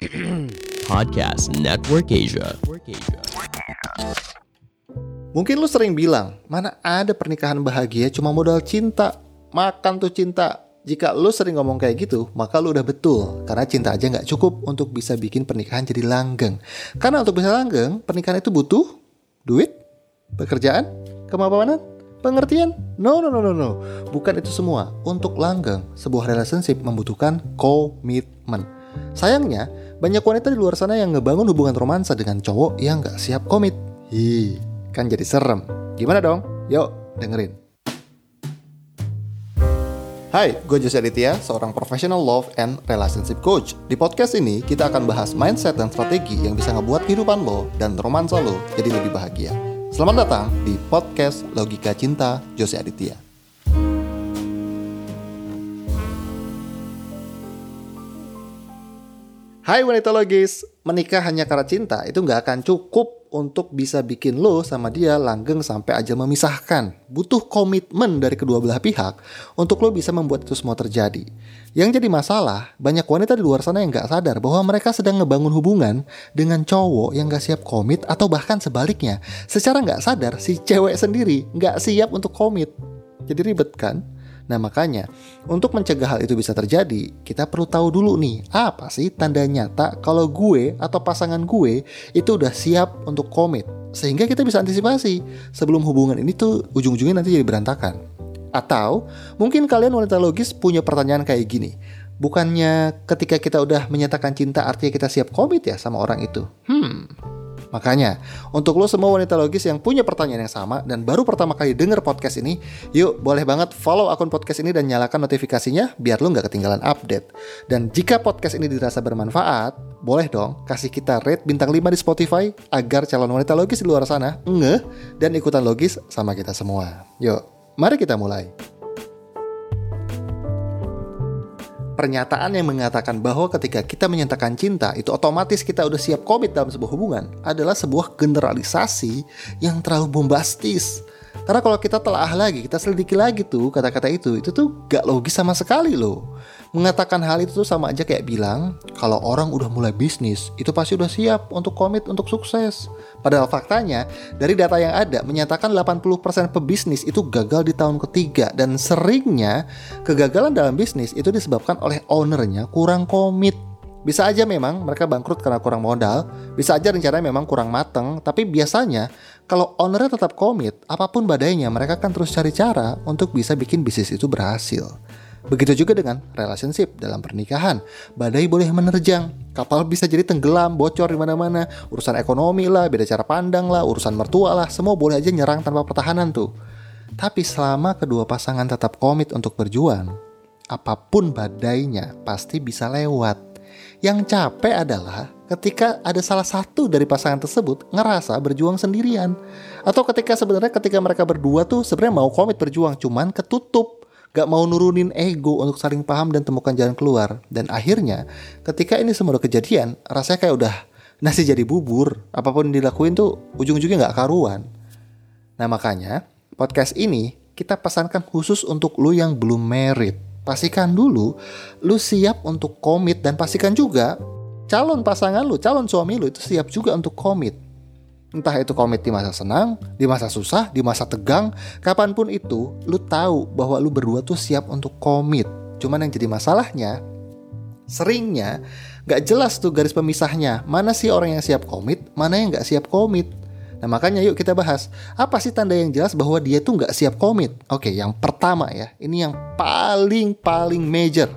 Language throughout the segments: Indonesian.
Podcast Network Asia. Mungkin lu sering bilang, mana ada pernikahan bahagia cuma modal cinta. Makan tuh cinta. Jika lu sering ngomong kayak gitu, maka lu udah betul. Karena cinta aja nggak cukup untuk bisa bikin pernikahan jadi langgeng. Karena untuk bisa langgeng, pernikahan itu butuh duit, pekerjaan, kemampuan, pengertian. No, no, no, no, no. Bukan itu semua. Untuk langgeng, sebuah relationship membutuhkan komitmen. Sayangnya, banyak wanita di luar sana yang ngebangun hubungan romansa dengan cowok yang nggak siap komit. Hi, kan jadi serem. Gimana dong? Yuk, dengerin. Hai, gue Jose Aditya, seorang professional love and relationship coach. Di podcast ini, kita akan bahas mindset dan strategi yang bisa ngebuat kehidupan lo dan romansa lo jadi lebih bahagia. Selamat datang di podcast Logika Cinta Jose Aditya. Hai wanita logis, menikah hanya karena cinta itu nggak akan cukup untuk bisa bikin lo sama dia langgeng sampai aja memisahkan. Butuh komitmen dari kedua belah pihak untuk lo bisa membuat itu semua terjadi. Yang jadi masalah, banyak wanita di luar sana yang nggak sadar bahwa mereka sedang ngebangun hubungan dengan cowok yang nggak siap komit atau bahkan sebaliknya. Secara nggak sadar, si cewek sendiri nggak siap untuk komit. Jadi ribet kan? Nah makanya untuk mencegah hal itu bisa terjadi kita perlu tahu dulu nih apa sih tanda nyata kalau gue atau pasangan gue itu udah siap untuk komit sehingga kita bisa antisipasi sebelum hubungan ini tuh ujung-ujungnya nanti jadi berantakan. Atau mungkin kalian wanita logis punya pertanyaan kayak gini. Bukannya ketika kita udah menyatakan cinta artinya kita siap komit ya sama orang itu? Hmm, Makanya, untuk lo semua wanita logis yang punya pertanyaan yang sama dan baru pertama kali denger podcast ini, yuk boleh banget follow akun podcast ini dan nyalakan notifikasinya biar lo nggak ketinggalan update. Dan jika podcast ini dirasa bermanfaat, boleh dong kasih kita rate bintang 5 di Spotify agar calon wanita logis di luar sana ngeh dan ikutan logis sama kita semua. Yuk, mari kita mulai. Pernyataan yang mengatakan bahwa ketika kita menyatakan cinta itu otomatis kita udah siap komit dalam sebuah hubungan adalah sebuah generalisasi yang terlalu bombastis. Karena kalau kita telah lagi, kita selidiki lagi tuh kata-kata itu, itu tuh gak logis sama sekali loh. Mengatakan hal itu sama aja kayak bilang, kalau orang udah mulai bisnis, itu pasti udah siap untuk komit untuk sukses. Padahal faktanya, dari data yang ada menyatakan 80% pebisnis itu gagal di tahun ketiga dan seringnya kegagalan dalam bisnis itu disebabkan oleh ownernya kurang komit bisa aja memang mereka bangkrut karena kurang modal, bisa aja rencananya memang kurang mateng, tapi biasanya kalau ownernya tetap komit, apa pun badainya mereka akan terus cari cara untuk bisa bikin bisnis itu berhasil. Begitu juga dengan relationship dalam pernikahan. Badai boleh menerjang, kapal bisa jadi tenggelam, bocor di mana-mana, urusan ekonomi lah, beda cara pandang lah, urusan mertua lah, semua boleh aja nyerang tanpa pertahanan tuh. Tapi selama kedua pasangan tetap komit untuk berjuang, apa pun badainya pasti bisa lewat yang capek adalah ketika ada salah satu dari pasangan tersebut ngerasa berjuang sendirian. Atau ketika sebenarnya ketika mereka berdua tuh sebenarnya mau komit berjuang cuman ketutup gak mau nurunin ego untuk saling paham dan temukan jalan keluar. Dan akhirnya ketika ini semua udah kejadian, rasanya kayak udah nasi jadi bubur. Apa pun yang dilakuin tuh ujung-ujungnya gak karuan. Nah makanya podcast ini kita pesankan khusus untuk lu yang belum merit pastikan dulu lu siap untuk komit dan pastikan juga calon pasangan lu, calon suami lu itu siap juga untuk komit. Entah itu komit di masa senang, di masa susah, di masa tegang, kapan pun itu, lu tahu bahwa lu berdua tuh siap untuk komit. Cuman yang jadi masalahnya, seringnya gak jelas tuh garis pemisahnya. Mana sih orang yang siap komit, mana yang gak siap komit. Nah makanya yuk kita bahas apa sih tanda yang jelas bahwa dia tuh nggak siap komit. Oke, yang pertama ya, ini yang paling paling major.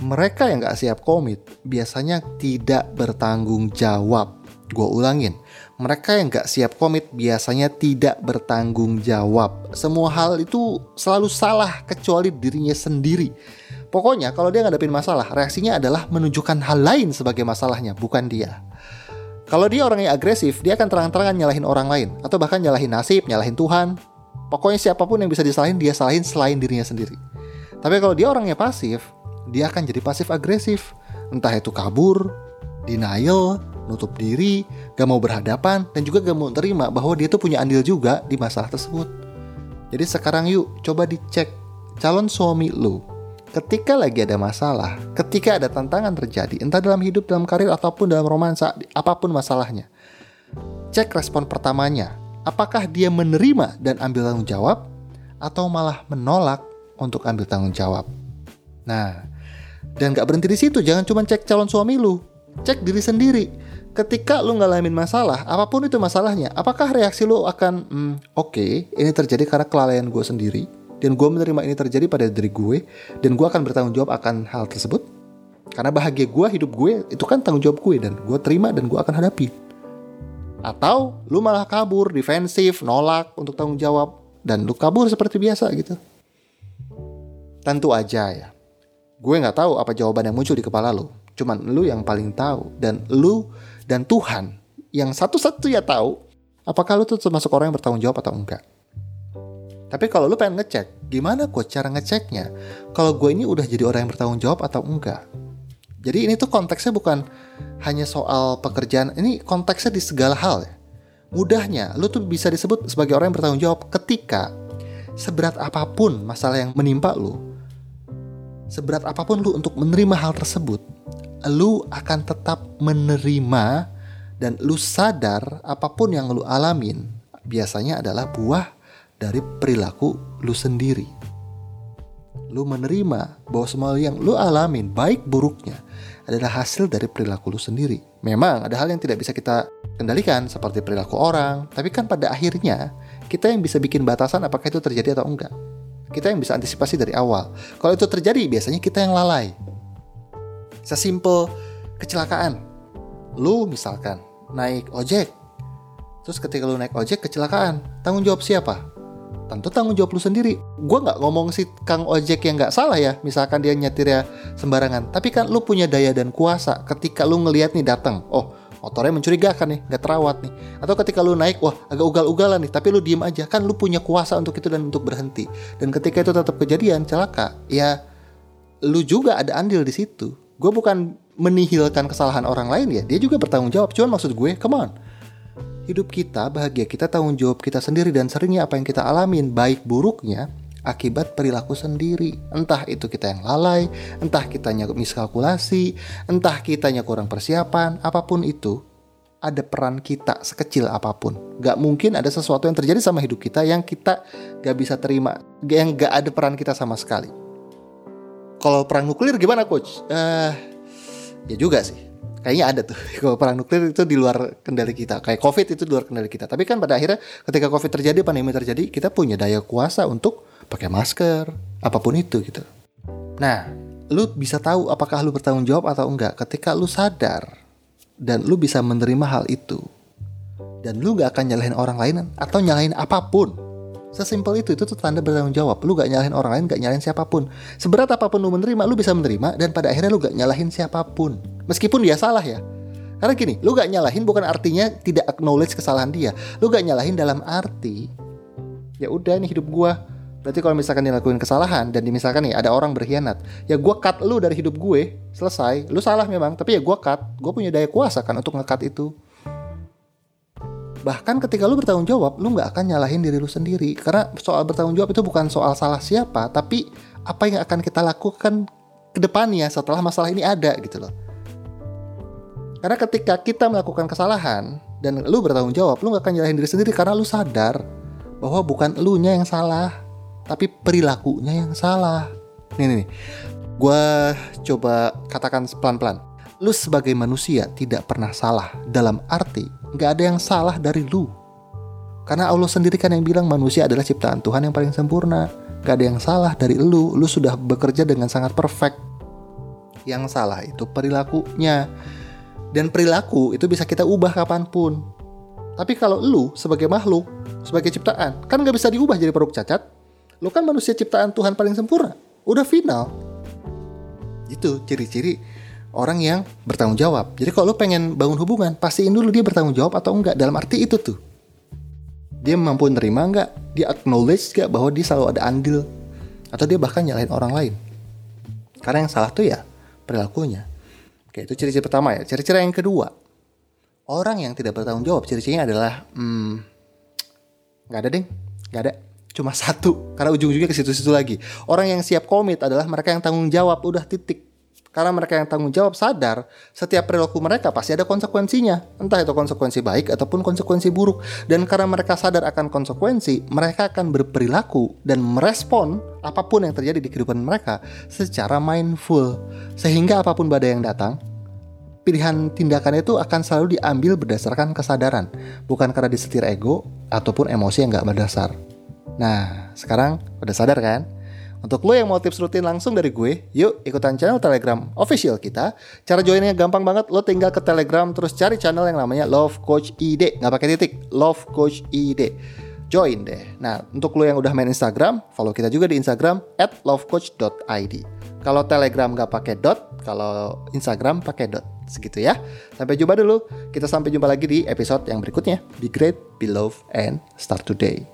Mereka yang nggak siap komit biasanya tidak bertanggung jawab. Gue ulangin, mereka yang nggak siap komit biasanya tidak bertanggung jawab. Semua hal itu selalu salah kecuali dirinya sendiri. Pokoknya kalau dia ngadepin masalah, reaksinya adalah menunjukkan hal lain sebagai masalahnya, bukan dia. Kalau dia orang yang agresif, dia akan terang-terangan nyalahin orang lain atau bahkan nyalahin nasib, nyalahin Tuhan. Pokoknya siapa pun yang bisa disalahin, dia salahin selain dirinya sendiri. Tapi kalau dia orangnya pasif, dia akan jadi pasif agresif. Entah itu kabur, denial, nutup diri, gak mau berhadapan, dan juga gak mau terima bahwa dia tuh punya andil juga di masalah tersebut. Jadi sekarang yuk coba dicek calon suami lu ketika lagi ada masalah, ketika ada tantangan terjadi, entah dalam hidup, dalam karir, ataupun dalam romansa, apa pun masalahnya, cek respon pertamanya. Apakah dia menerima dan ambil tanggung jawab, atau malah menolak untuk ambil tanggung jawab? Nah, dan gak berhenti di situ, jangan cuma cek calon suami lu, cek diri sendiri. Ketika lu ngalamin masalah, apa pun itu masalahnya, apakah reaksi lu akan, hmm, oke, okay, ini terjadi karena kelalaian gue sendiri, dan gue menerima ini terjadi pada diri gue dan gue akan bertanggung jawab akan hal tersebut? Karena bahagia gue hidup gue itu kan tanggung jawab gue dan gue terima dan gue akan hadapi. Atau lu malah kabur defensif nolak untuk tanggung jawab dan lu kabur seperti biasa gitu. Tentu aja ya. Gue nggak tahu apa jawaban yang muncul di kepala lu. Cuman lu yang paling tahu dan lu dan Tuhan yang satu-satu ya tahu apakah lu tuh termasuk orang yang bertanggung jawab atau enggak tapi kalau lu pengen ngecek, gimana kok cara ngeceknya? Kalau gue ini udah jadi orang yang bertanggung jawab atau enggak? Jadi ini tuh konteksnya bukan hanya soal pekerjaan, ini konteksnya di segala hal ya. Mudahnya, lu tuh bisa disebut sebagai orang yang bertanggung jawab ketika seberat apa pun masalah yang menimpa lu, seberat apa pun lu untuk menerima hal tersebut, lu akan tetap menerima dan lu sadar apa pun yang lu alamin biasanya adalah buah dari perilaku lu sendiri. Lu menerima bahwa semua yang lu alamin, baik buruknya, adalah hasil dari perilaku lu sendiri. Memang ada hal yang tidak bisa kita kendalikan seperti perilaku orang, tapi kan pada akhirnya kita yang bisa bikin batasan apakah itu terjadi atau enggak. Kita yang bisa antisipasi dari awal. Kalau itu terjadi, biasanya kita yang lalai. Sesimpel kecelakaan. Lu misalkan naik ojek, terus ketika lu naik ojek kecelakaan, tanggung jawab siapa? tentu tanggung jawab lu sendiri. Gue nggak ngomong si kang ojek yang nggak salah ya, misalkan dia nyetir ya sembarangan. Tapi kan lu punya daya dan kuasa ketika lu ngelihat nih datang, oh motornya mencurigakan nih, nggak terawat nih. Atau ketika lu naik, wah agak ugal-ugalan nih, tapi lu diem aja, kan lu punya kuasa untuk itu dan untuk berhenti. Dan ketika itu tetap kejadian celaka, ya lu juga ada andil di situ. Gue bukan menihilkan kesalahan orang lain ya, dia juga bertanggung jawab. Cuman maksud gue, come on, hidup kita, bahagia kita, tanggung jawab kita sendiri dan seringnya apa yang kita alamin baik buruknya akibat perilaku sendiri. Entah itu kita yang lalai, entah kitanya miskalkulasi, entah kitanya kurang persiapan, apa pun itu ada peran kita sekecil apa pun. Gak mungkin ada sesuatu yang terjadi sama hidup kita yang kita gak bisa terima, yang gak ada peran kita sama sekali. Kalau perang nuklir gimana coach? Uh, ya juga sih. Kayaknya ada tuh. Kalau perang nuklir itu di luar kendali kita. Kayak covid itu di luar kendali kita. Tapi kan pada akhirnya ketika covid terjadi pandemi terjadi kita punya daya kuasa untuk pakai masker apa pun itu gitu. Nah lu bisa tahu apakah lu bertanggung jawab atau enggak ketika lu sadar dan lu bisa menerima hal itu. Dan lu gak akan nyalahin orang lain atau nyalahin apa pun Sesimpel itu, itu tuh tanda bertanggung jawab. Lu gak nyalahin orang lain, gak nyalahin siapa pun. Seberat apa pun lu menerima, lu bisa menerima dan pada akhirnya lu gak nyalahin siapa pun. Meskipun dia salah ya. Karena gini, lu gak nyalahin bukan artinya tidak acknowledge kesalahan dia. Lu gak nyalahin dalam arti ya udah nih hidup gua. Berarti kalau misalkan dilakuin kesalahan dan misalkan nih ada orang berkhianat, ya gua cut lu dari hidup gue, selesai. Lu salah memang, tapi ya gua cut. Gue punya daya kuasa kan untuk ngekat itu. Bahkan ketika lu bertanggung jawab, lu nggak akan nyalahin diri lu sendiri. Karena soal bertanggung jawab itu bukan soal salah siapa, tapi apa yang akan kita lakukan ke depannya setelah masalah ini ada gitu loh. Karena ketika kita melakukan kesalahan dan lu bertanggung jawab, lu gak akan nyalahin diri sendiri karena lu sadar bahwa bukan lu nya yang salah, tapi perilakunya yang salah. Nih nih, nih. gue coba katakan pelan-pelan. Lu sebagai manusia tidak pernah salah dalam arti Gak ada yang salah dari lu. Karena Allah sendiri kan yang bilang manusia adalah ciptaan Tuhan yang paling sempurna. Gak ada yang salah dari lu. Lu sudah bekerja dengan sangat perfect. Yang salah itu perilakunya. Dan perilaku itu bisa kita ubah kapan pun. Tapi kalau lu sebagai makhluk, sebagai ciptaan, kan gak bisa diubah jadi produk cacat. Lu kan manusia ciptaan Tuhan paling sempurna. Udah final. Itu ciri-ciri orang yang bertanggung jawab. Jadi kalau lo pengen bangun hubungan, pastiin dulu dia bertanggung jawab atau enggak. Dalam arti itu tuh. Dia mampu nerima enggak? Dia acknowledge enggak bahwa dia selalu ada andil? Atau dia bahkan nyalahin orang lain? Karena yang salah tuh ya perilakunya. Oke, itu ciri-ciri pertama ya. Ciri-ciri yang kedua. Orang yang tidak bertanggung jawab, ciri-cirinya adalah... Hmm, nggak ada, ding. Nggak ada. cuma satu karena ujung-ujungnya ke situ-situ lagi. Orang yang siap komit adalah mereka yang tanggung jawab udah titik. Karena mereka yang tanggung jawab sadar setiap perilaku mereka pasti ada konsekuensinya. Entah itu konsekuensi baik ataupun konsekuensi buruk. Dan karena mereka sadar akan konsekuensi, mereka akan berperilaku dan merespon apa pun yang terjadi di kehidupan mereka secara mindful. Sehingga apa pun badai yang datang, pilihan tindakan itu akan selalu diambil berdasarkan kesadaran, bukan karena disetir ego ataupun emosi yang gak berdasar. Nah, sekarang udah sadar kan? Untuk lo yang mau tips rutin langsung dari gue, yuk ikutan channel Telegram official kita. Cara joinnya gampang banget, lo tinggal ke Telegram terus cari channel yang namanya Love Coach ID, nggak pakai titik, Love Coach ID. Join deh. Nah, untuk lo yang udah main Instagram, follow kita juga di Instagram @lovecoach.id. Kalau Telegram nggak pakai dot, kalau Instagram pakai dot. Segitu ya. Sampai jumpa dulu. Kita sampai jumpa lagi di episode yang berikutnya. Be great, be love, and start today.